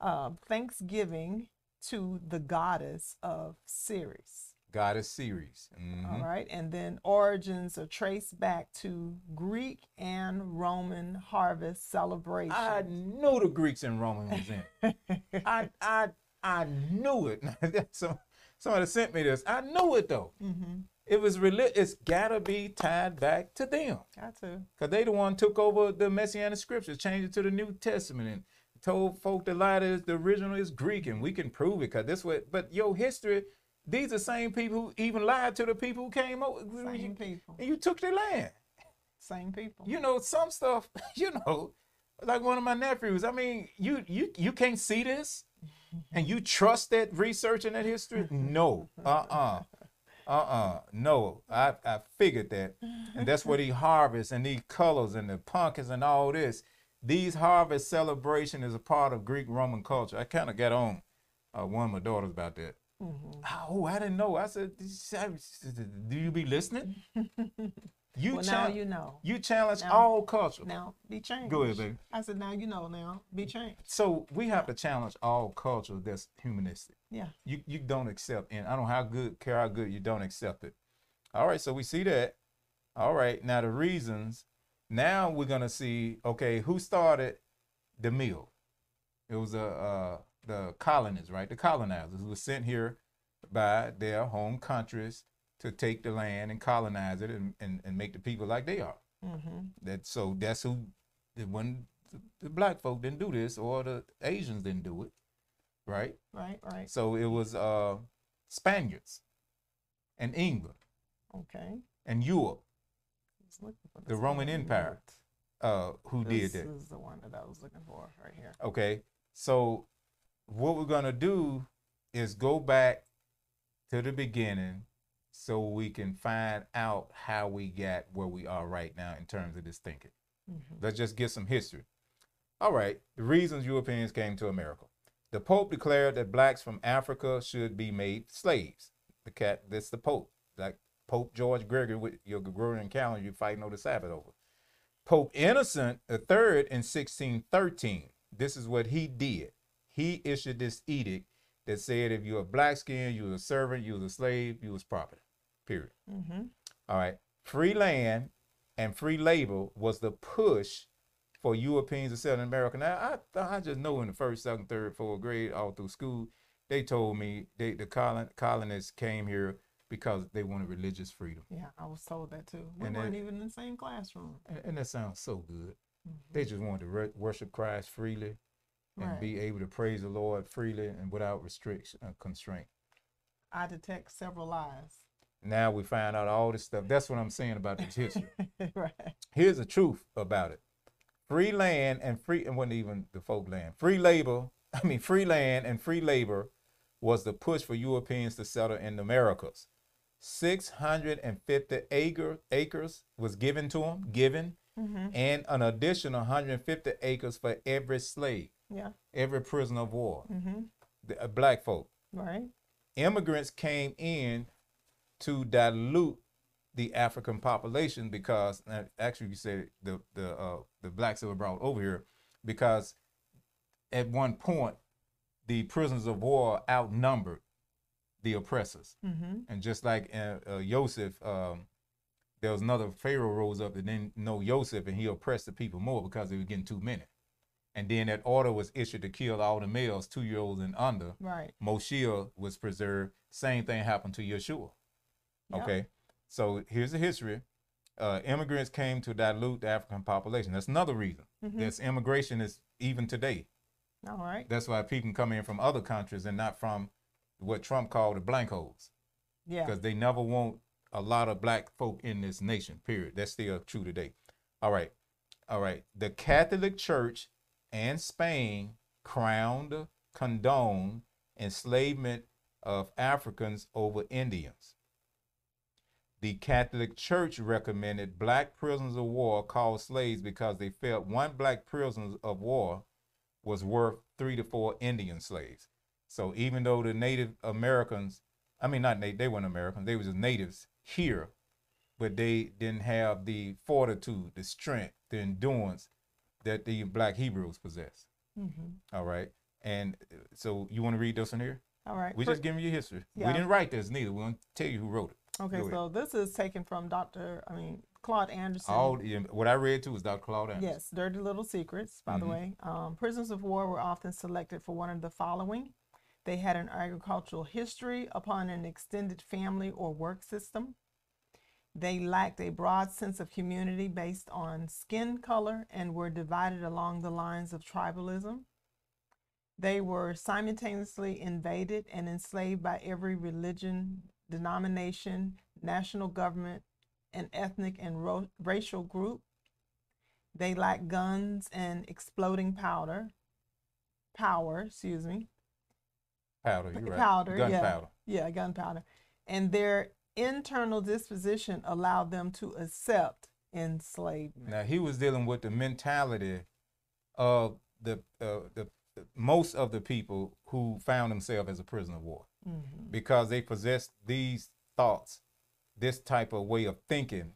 Uh, Thanksgiving to the goddess of Ceres. Goddess Ceres. Mhm. All right. And then origins are traced back to Greek and Roman harvest celebrations. I knew the Greeks and Romans was in. I I I knew it. Some, somebody sent me this. I knew it though. mm-hmm. It was reli- It's gotta be tied back to them. Got to. Cause they the one took over the Messianic scriptures, changed it to the New Testament, and told folk the lie is the original is Greek, and we can prove it. Cause this way, but your history, these are same people who even lied to the people who came over. Same people. And you took their land. Same people. You know, some stuff, you know, like one of my nephews. I mean, you you you can't see this, and you trust that research and that history? No, uh uh uh-uh. No, I, I figured that. And that's what he harvests and these colors and the pumpkins and all this. These harvest celebration is a part of Greek Roman culture. I kind of got on uh, one of my daughters about that. Mhm. Oh, I didn't know. I said, do you be listening? You well, now you know. you challenge Now- all culture. Now be changed. Go ahead, baby. I said, now you know. Now be changed. So we have to challenge all culture that's humanistic. Yeah. You you don't accept, and I don't how good care how good you don't accept it. All right, so we see that. All right, now the reasons. Now we're gonna see. Okay, who started the meal? It was uh, uh the colonists, right? The colonizers who were sent here by their home countries to take the land and colonize it and, and, and make the people like they are. Mm-hmm. That so that's who when the, the black folk didn't do this or the Asians didn't do it, right? Right. Right. So it was uh Spaniards and England Okay. and Europe Just looking for The Roman. Empire. uh who did that. This did that. is the one that I was looking for right here. Okay. So what we're gonna do is go back to the beginning so we can find out how we got where we are right now in terms of this thinking. Mm-hmm. Let's just get some history. All right, the reasons Europeans came to America. The Pope declared that blacks from Africa should be made slaves. The cat, that's the Pope, like Pope George Gregory with your Gregorian calendar you're fighting over the Sabbath over. Pope Innocent III in 1613, this is what he did. He issued this edict that said if you're a black skin, you was a servant, you was a slave, you was property. Period. Mm-hmm. All right. Free land and free labor was the push for Europeans to settle in America. Now, I I just know in the first, second, third, fourth grade, all through school, they told me they the colon, colonists came here because they wanted religious freedom, Yeah, I was told that too. We And weren't then- even in the same classroom. and, and that sounds so good. Mhm. They just wanted to re- worship Christ freely and Right. be able to praise the Lord freely and without restriction and constraint. I detect several lies. Now we find out all this stuff. That's what I'm saying about this history. right. Here's the truth about it. Free land and free and wasn't even the folk land. Free labor, I mean free land and free labor was the push for Europeans to settle in the Americas. 650 acre, acres was given to them, given, Mm-hmm. and an additional 150 acres for every slave, Yeah. every prisoner of war, Mm-hmm. the uh, black folk. Right. Immigrants came in to dilute the African population because actually you say the the uh, the blacks that were brought over here because at one point the prisoners of war outnumbered the oppressors Mm-hmm. and just like uh, uh, Joseph um, there was another Pharaoh rose up and didn't know Joseph and he oppressed the people more because they were getting too many and then that order was issued to kill all the males two year olds and under Right. Moshe was preserved. Same thing happened to Yeshua. Yep. Okay, so here's the history. Uh, immigrants came to dilute the African population. That's another reason. Mhm. This immigration is even today. All right. That's why people come in from other countries and not from what Trump called the blank holes, Yeah. because they never want a lot of black folk in this nation. Period. That's still true today. All right, all right. The Catholic Church and Spain crowned, condoned enslavement of Africans over Indians. The Catholic Church recommended black prisoners of war called slaves because they felt one black prisoner of war was worth three to four Indian slaves. So even though the Native Americans, I mean not Native, they weren't Americans, they were just natives here, but they didn't have the fortitude, the strength, the endurance that the black Hebrews possess. Mm-hmm. All right. And uh, so you want to read this one here? All right. We Fir- just giving you history. We didn't write this neither. We're gonna tell you who wrote it. Okay, Go ahead. so this is taken from Dr. I mean Claude Anderson. All yeah, what I read too was Dr. Claude Anderson. Yes, Dirty Little Secrets, by the Mhm. way. Um, prisoners of war were often selected for one of the following. They had an agricultural history upon an extended family or work system. They lacked a broad sense of community based on skin color and were divided along the lines of tribalism. They were simultaneously invaded and enslaved by every religion, denomination, national government, and ethnic and ro- racial group. They lack guns and exploding powder. Power, excuse me. Powder, you're right. Powder, yeah. Gunpowder. Yeah, gunpowder. And their internal disposition allowed them to accept enslavement. Now he was dealing with the mentality of the uh, the most of the people who found themselves as a prisoner of war Mhm. because they possessed these thoughts, this type of way of thinking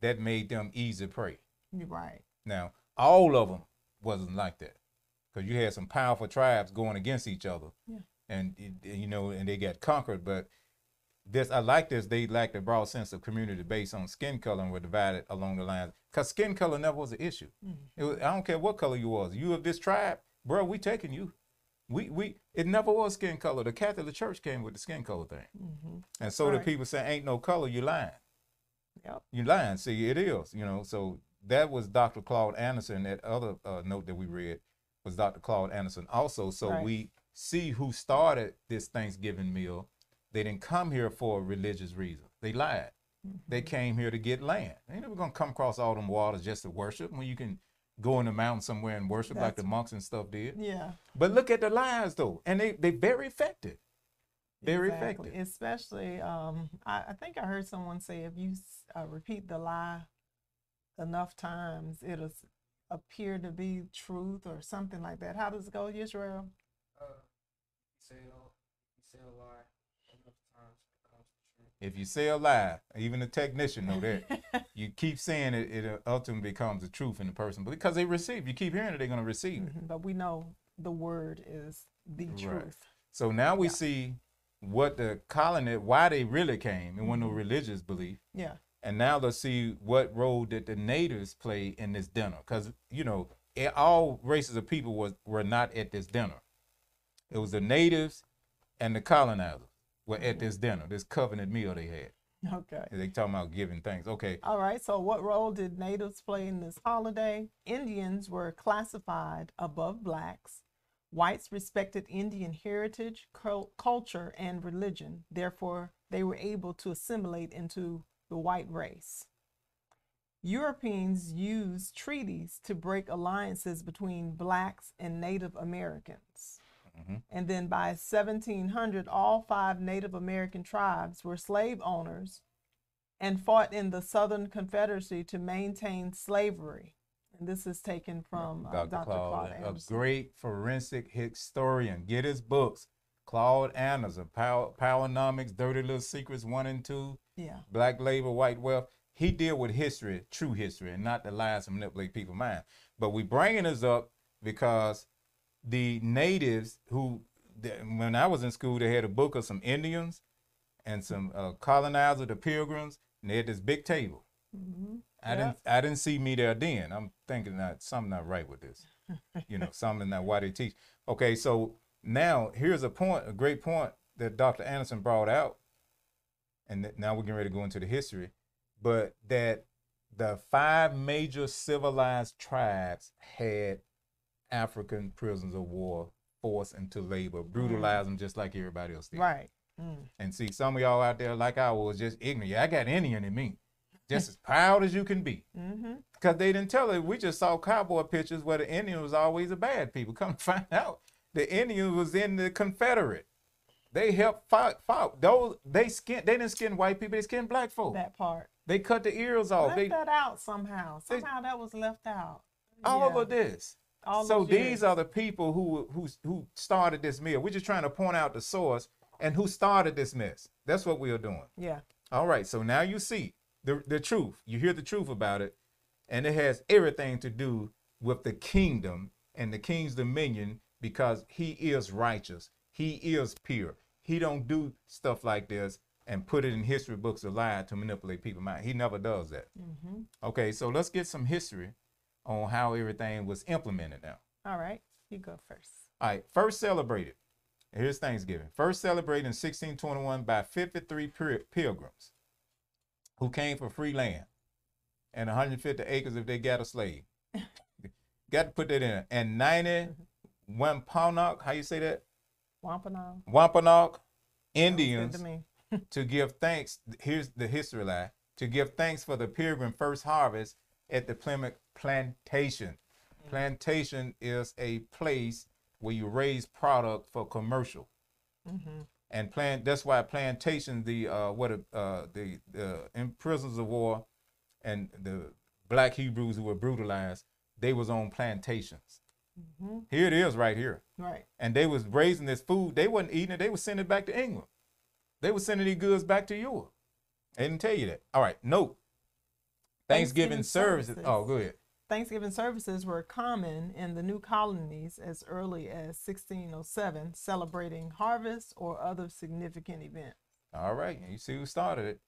that made them easy prey. Right. Now, all of them wasn't like that because you had some powerful tribes going against each other, Yeah. and you know, and they got conquered. But this, I like this. They lacked a broad sense of community based on skin color and were divided along the lines because skin color never was an issue. It was, I don't care what color you was. You of this tribe, bro. We taking you. We we it never was skin color. The Catholic Church came with the skin color thing, hmm and so the people say ain't no color. You lying Yep. you lying. See, it is, you know. So that was Dr. Claude Anderson. That other uh, note that we read was Dr. Claude Anderson also. So Right. we see who started this Thanksgiving meal. They didn't come here for a religious reason. They lied. They came here to get land. They ain't never gonna come across all them waters just to worship when you can go in the mountain somewhere and worship like the monks and stuff did. Yeah. But look at the lies though, and they they very effective. Very exactly. effective. Especially, um, I, I think I heard someone say if you uh, repeat the lie enough times, it'll s- appear to be truth or something like that. How does it go, Israel? Uh, you say a, you say a lie enough times it becomes the truth. If you say a lie, even the technician know that. you keep saying it, it ultimately becomes the truth in the person. But because they receive, you keep hearing it, they're going to receive it. Mhm, But we know the word is the Right. truth. So now we Yeah. see what the colony, why they really came, and when no religious belief. Yeah. And now let's see what role did the natives play in this dinner. Because, you know, it, all races of people was, were not at this dinner. It was the natives and the colonizers were at this dinner, this covenant meal they had. Okay. They talking about giving thanks. Okay. All right. So, what role did natives play in this holiday? Indians were classified above blacks. Whites respected Indian heritage, culture, and religion. Therefore, they were able to assimilate into the white race. Europeans used treaties to break alliances between blacks and Native Americans. Mhm. And then by 1700, all five Native American tribes were slave owners and fought in the Southern Confederacy to maintain slavery. And this is taken from uh, Dr. Dr. Claude, Claude a great forensic historian. Get his books. Claude Anderson, Power, Powernomics, Dirty Little Secrets 1 and 2, Yeah. Black Labor, White Wealth. He deal with history, true history, and not the lies to manipulate people's mind. But we bringing this up because the natives who, when I was in school, they had a book of some Indians and some uh, colonizers, the Pilgrims, and they had this big table. hmm I didn't I didn't see me there then. I'm thinking that something not right with this. You know, something not why they teach. Okay, so now here's a point, a great point that Dr. Anderson brought out, and that now we're getting ready to go into the history, but that the five major civilized tribes had African prisoners of war forced into labor, brutalize them just like everybody else did. Right. Mm. And see, some of y'all out there, like I was, just ignorant. Yeah, I got Indian in me, just as proud as you can be. hmm Because they didn't tell it. We just saw cowboy pictures where the Indian was always a bad people. Come find out, the Indian was in the Confederate. They helped fight. fight. Those they skin. They didn't skin white people. They skinned black folk. That part. They cut the ears off. Left They that out somehow. they- Somehow that was left out. all Yeah. of this. All so these are the people who who who started this meal. We're just trying to point out the source and who started this mess. That's what we are doing. Yeah. All right, so now you see the the truth. You hear the truth about it, and it has everything to do with the kingdom and the king's dominion because he is righteous. He is pure. He don't do stuff like this and put it in history books of lie to manipulate people's mind. He never does that. hmm Okay, so let's get some history on how everything was implemented now. All right. You go first. All right, first celebrated. Here's Thanksgiving. First celebrated in 1621 by 53 pilgrims who came for free land and 150 acres if they got a slave. got to put that in. And 90 mm-hmm. Wampanoag, how you say that? Wampanoag. Wampanoag Indians to to give thanks. Here's the history lie to give thanks for the pilgrim first harvest at the Plymouth Plantation. Plantation is a place where you raise product for commercial. hmm and plant That's why plantation, the uh, what uh, the the in prisoners of war, and the black Hebrews who were brutalized, they was on plantations. hmm Here it is, right here, Right. and they was raising this food. They wasn't eating it. They was sending it back to England. They was sending these goods back to Europe. They didn't tell you that. All right, note. Thanksgiving, Thanksgiving services. services. Oh, go ahead. Thanksgiving services were common in the new colonies as early as 1607, celebrating harvest or other significant events. All right, you see who started it.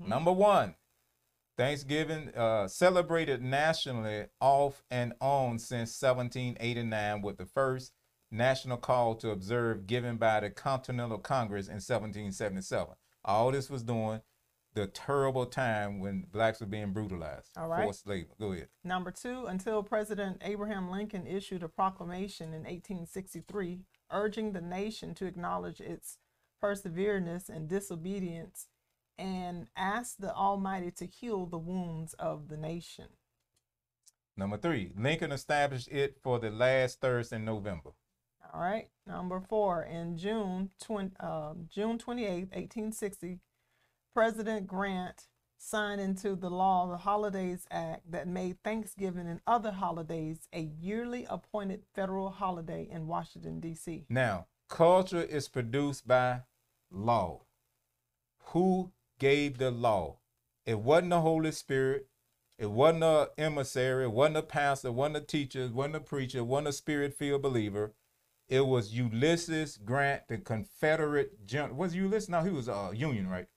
Mhm. Number one, Thanksgiving uh, celebrated nationally off and on since 1789 with the first national call to observe given by the Continental Congress in 1777. All this was doing the terrible time when blacks were being brutalized. All right. Forced labor. Go ahead. Number two, until President Abraham Lincoln issued a proclamation in 1863 urging the nation to acknowledge its perseverance and disobedience and ask the Almighty to heal the wounds of the nation. Number three, Lincoln established it for the last Thursday in November. All right. Number four, in June 20, uh, June 28, 1860, President Grant signed into the law the Holidays Act that made Thanksgiving and other holidays a yearly appointed federal holiday in Washington, D.C. Now, culture is produced by law. Who gave the law? It wasn't the Holy Spirit. It wasn't a emissary. It wasn't a pastor. It wasn't a teacher. It wasn't a preacher. It wasn't a spirit-filled believer. It was Ulysses Grant, the Confederate general. Was Ulysses? No, he was uh, Union, right?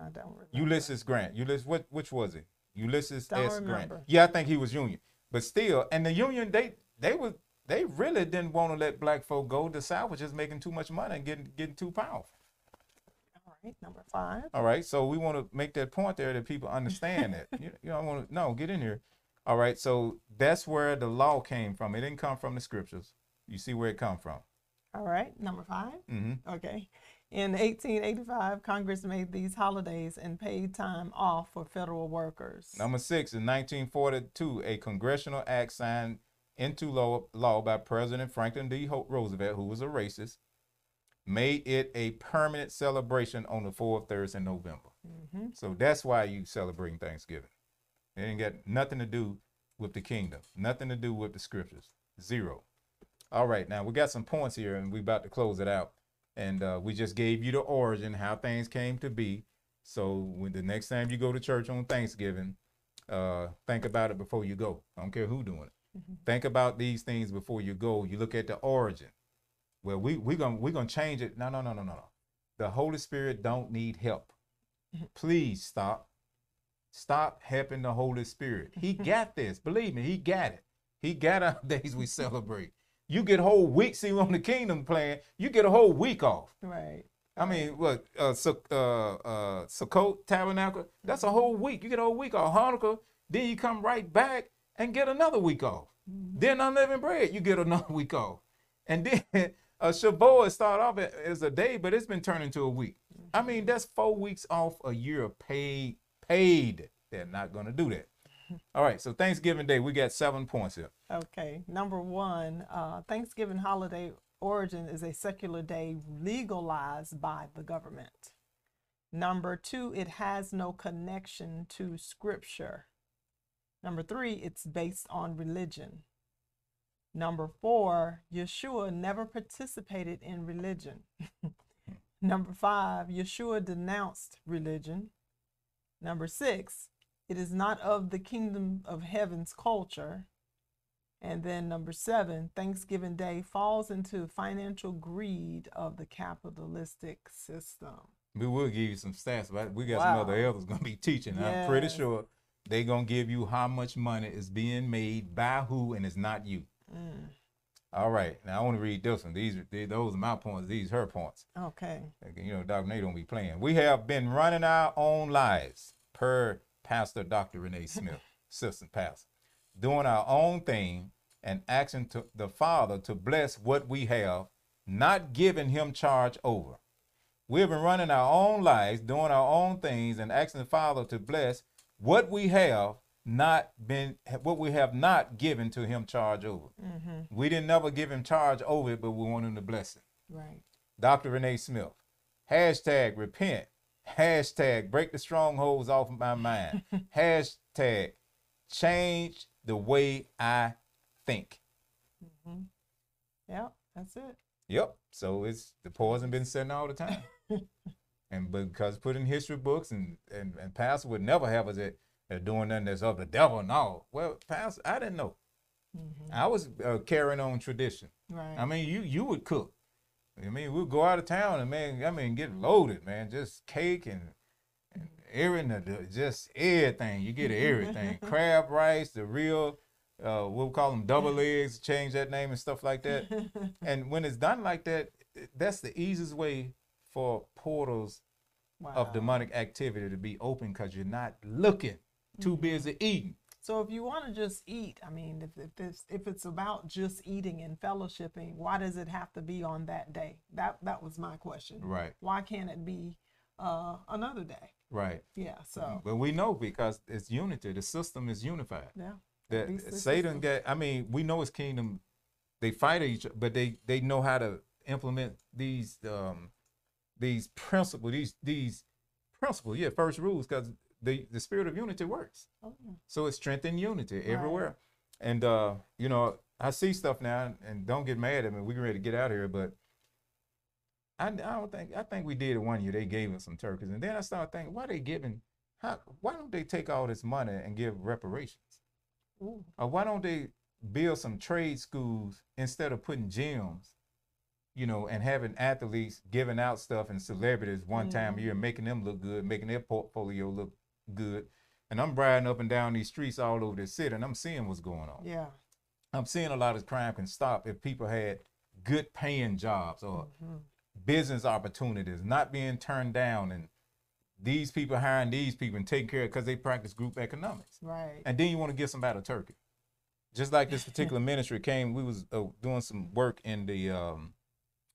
I don't remember. Ulysses Grant. Ulysses, what which was it? Ulysses Don't S. Grant. Yeah, I think he was Union. But still, and the Union, they they was they really didn't want to let black folk go. The South was just making too much money and getting getting too powerful. All right. Number five. All right, so we want to make that point there that people understand that. You, you don't want to no get in here. All right, so that's where the law came from. It didn't come from the scriptures. You see where it come from. All right. Number five. hmm Okay. In 1885, Congress made these holidays and paid time off for federal workers. Number six, in 1942, a congressional act signed into law, law by President Franklin D. Roosevelt, who was a racist, made it a permanent celebration on the fourth Thursday in November. hmm So that's why you celebrating Thanksgiving. It ain't got nothing to do with the kingdom, nothing to do with the scriptures. Zero. All right, now we got some points here, and we about to close it out. And uh, we just gave you the origin, how things came to be. So when the next time you go to church on Thanksgiving, uh, think about it before you go. I don't care who doing it. Mhm. Think about these things before you go. You look at the origin. Well, we we gonna we gonna change it. No, no, no, no, no, no. The Holy Spirit don't need help. Please stop. Stop helping the Holy Spirit. He got this. Believe me, he got it. He got our days we celebrate. You get whole weeks see on the kingdom plan. You get a whole week off. Right. I mean, what uh, Suc- uh, uh, Sukkot Tabernacle? That's a whole week. You get a whole week off. Hanukkah, then you come right back and get another week off. Mhm. Then unleavened bread, you get another week off. And then uh, Shavuot start off as a day, but it's been turned into a week. I mean, that's four weeks off a year of paid. Paid. They're not going to do that. All right. So Thanksgiving Day, we got seven points here. Okay. Number one, uh, Thanksgiving holiday origin is a secular day legalized by the government. Number two, it has no connection to scripture. Number three, it's based on religion. Number four, Yeshua never participated in religion. Number five, Yeshua denounced religion. Number six, it is not of the kingdom of heaven's culture. And then number seven, Thanksgiving Day falls into financial greed of the capitalistic system. We will give you some stats, but we got some other elders going to be teaching. I'm pretty sure they going to give you how much money is being made by who, and it's not you. Mm, All right. Now I want to read this one. These are they- those are my points. These her points. okay. You know, Dr. Nate don't be playing. We have been running our own lives, per Pastor Dr. Renee Smith, assistant pastor, doing our own thing and asking to the Father to bless what we have, not giving him charge over. We have been running our own lives, doing our own things, and asking the Father to bless what we have not been what we have not given to him charge over. hmm We didn't never give him charge over it, but we want him to bless it. Right. Dr. Renee Smith. Hashtag repent. Hashtag break the strongholds off my mind. Hashtag change the way I think. hmm Yep, that's it. Yep. So it's the poison been setting all the time. and because put in history books and, and, and pastor would never have us at, they're doing nothing that's of the devil. No. Well, pastor, I didn't know. hmm I was uh, carrying on tradition. Right. I mean, you you would cook. I mean, we'd go out of town and man, I mean, get loaded, man. Just cake and, and everything, just everything. You get everything. Crab rice, the real, uh, we'll call them double legs. Change that name and stuff like that. and when it's done like that, that's the easiest way for portals of demonic activity to be open because you're not looking, too Mm-hmm. busy eating. So if you want to just eat, I mean, if if it's if it's about just eating and fellowshipping, why does it have to be on that day? That that was my question. Right, Why can't it be uh, another day? right. Yeah. So But we know because it's unity. The system is unified. yeah. that Satan get. I mean, we know his kingdom. They fight each, other, but they they know how to implement these um these principles, these these principles. Yeah, first rules, because the the spirit of unity works. Oh, yeah. So it's strength and unity Right. everywhere. And uh, you know, I see stuff now, and don't get mad at me. We're ready to get out of here, but I, I don't think I think we did it one year. They gave us some turkeys, and then I started thinking, why they giving? How? Why don't they take all this money and give reparations? Ooh. Or why don't they build some trade schools instead of putting gyms, you know, and having athletes giving out stuff and celebrities one time a year, making them look good, making their portfolio look good. And I'm riding up and down these streets all over the city and I'm seeing what's going on. Yeah. I'm seeing a lot of crime can stop if people had good paying jobs or Mhm. business opportunities, not being turned down and these people hiring these people and taking care of because they practice group economics Right. and then you want to give somebody a turkey. Just like this particular ministry came, we was uh, doing some work in the um,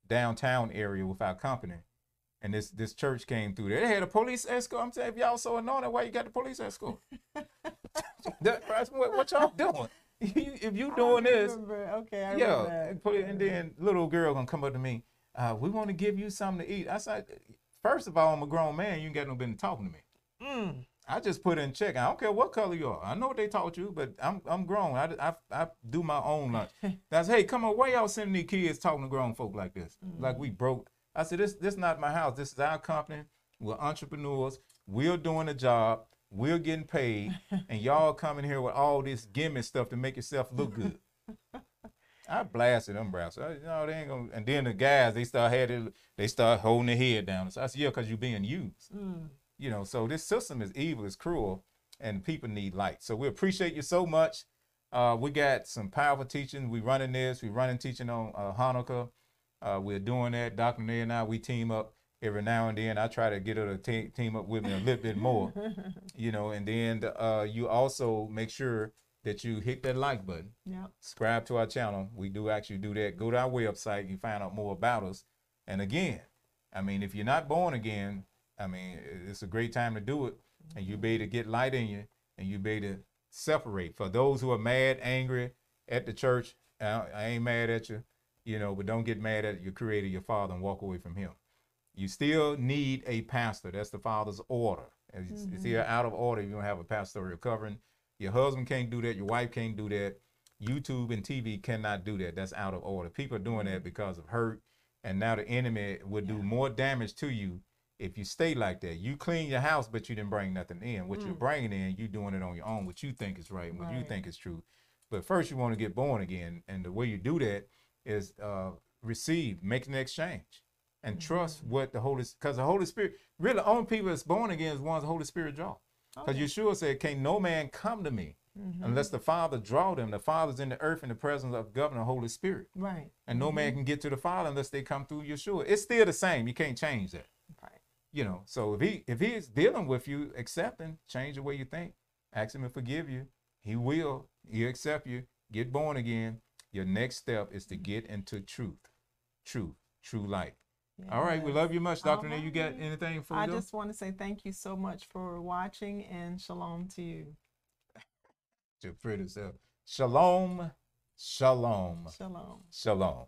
downtown area with our company, and this this church came through there. They had a police escort. I'm saying, if y'all so anointed, why you got the police escort? what, what y'all doing? If you doing this. Okay. I yeah, and, put it, and then little girl gonna come up to me. Uh, we want to give you something to eat. I said, first of all, I'm a grown man. You ain't got no business talking to me. Mm. I just put in check. I don't care what color you are. I know what they taught you, but I'm I'm grown. I, I, I do my own lunch. That's hey, come on, why y'all sending these kids talking to grown folk like this? Like we broke. I said this this not my house. This is our company. We're entrepreneurs. We're doing a job. We're getting paid, and y'all coming here with all this gimmick stuff to make yourself look good. I blasted them, bro. So, you know, they ain't gonna. And then the guys, they start had it, they start holding their head down. So I said, yeah, because you're being used Mm. you know so this system is evil it's cruel and people need light so we appreciate you so much uh, we got some powerful teaching we running this we running teaching on uh, hanukkah uh, we're doing that dr Nay and i we team up every now and then i try to get her to te- team up with me a little bit more you know and then uh, you also make sure that you hit that like button Yeah. subscribe to our channel. We do actually do that. Go to our website, you find out more about us. And again, I mean, if you're not born again, I mean, it's a great time to do it. And you'll be able to get light in you and you'll be able to separate. For those who are mad, angry at the church, I, I ain't mad at you, you know, but don't get mad at your creator, your father, and walk away from him. You still need a pastor. That's the father's order. It's, it's mm-hmm. here out of order. You don't have a pastoral covering. Your husband can't do that. Your wife can't do that. YouTube and TV cannot do that. That's out of order. People are doing that mm-hmm. because of hurt, and now the enemy would do more damage to you if you stay like that. You clean your house, but you didn't bring nothing in. What you're mm. bringing in, you doing it on your own. What you think is right, and what you think is true. But first, you want to get born again, and the way you do that is uh, receive, make an exchange, and trust what the Holy, because the Holy Spirit, really, only people that's born again is ones the Holy Spirit draw. Because Yeshua said, "Can't no man come to me Mm-hmm. unless the Father draw them. The Father's in the earth in the presence of Governor Holy Spirit, Right. and no man can get to the Father unless they come through Yeshua. It's still the same. You can't change that. Right. You know. So if he if he's dealing with you, accepting, change the way you think, ask him to forgive you. He will. He'll accept you. Get born again. Your next step is to get into truth, truth, true light. All right. We love you much, Doctor. All you got anything for I just want to say thank you so much for watching and shalom to you. Your pretty self. Shalom, shalom, Shalom. shalom.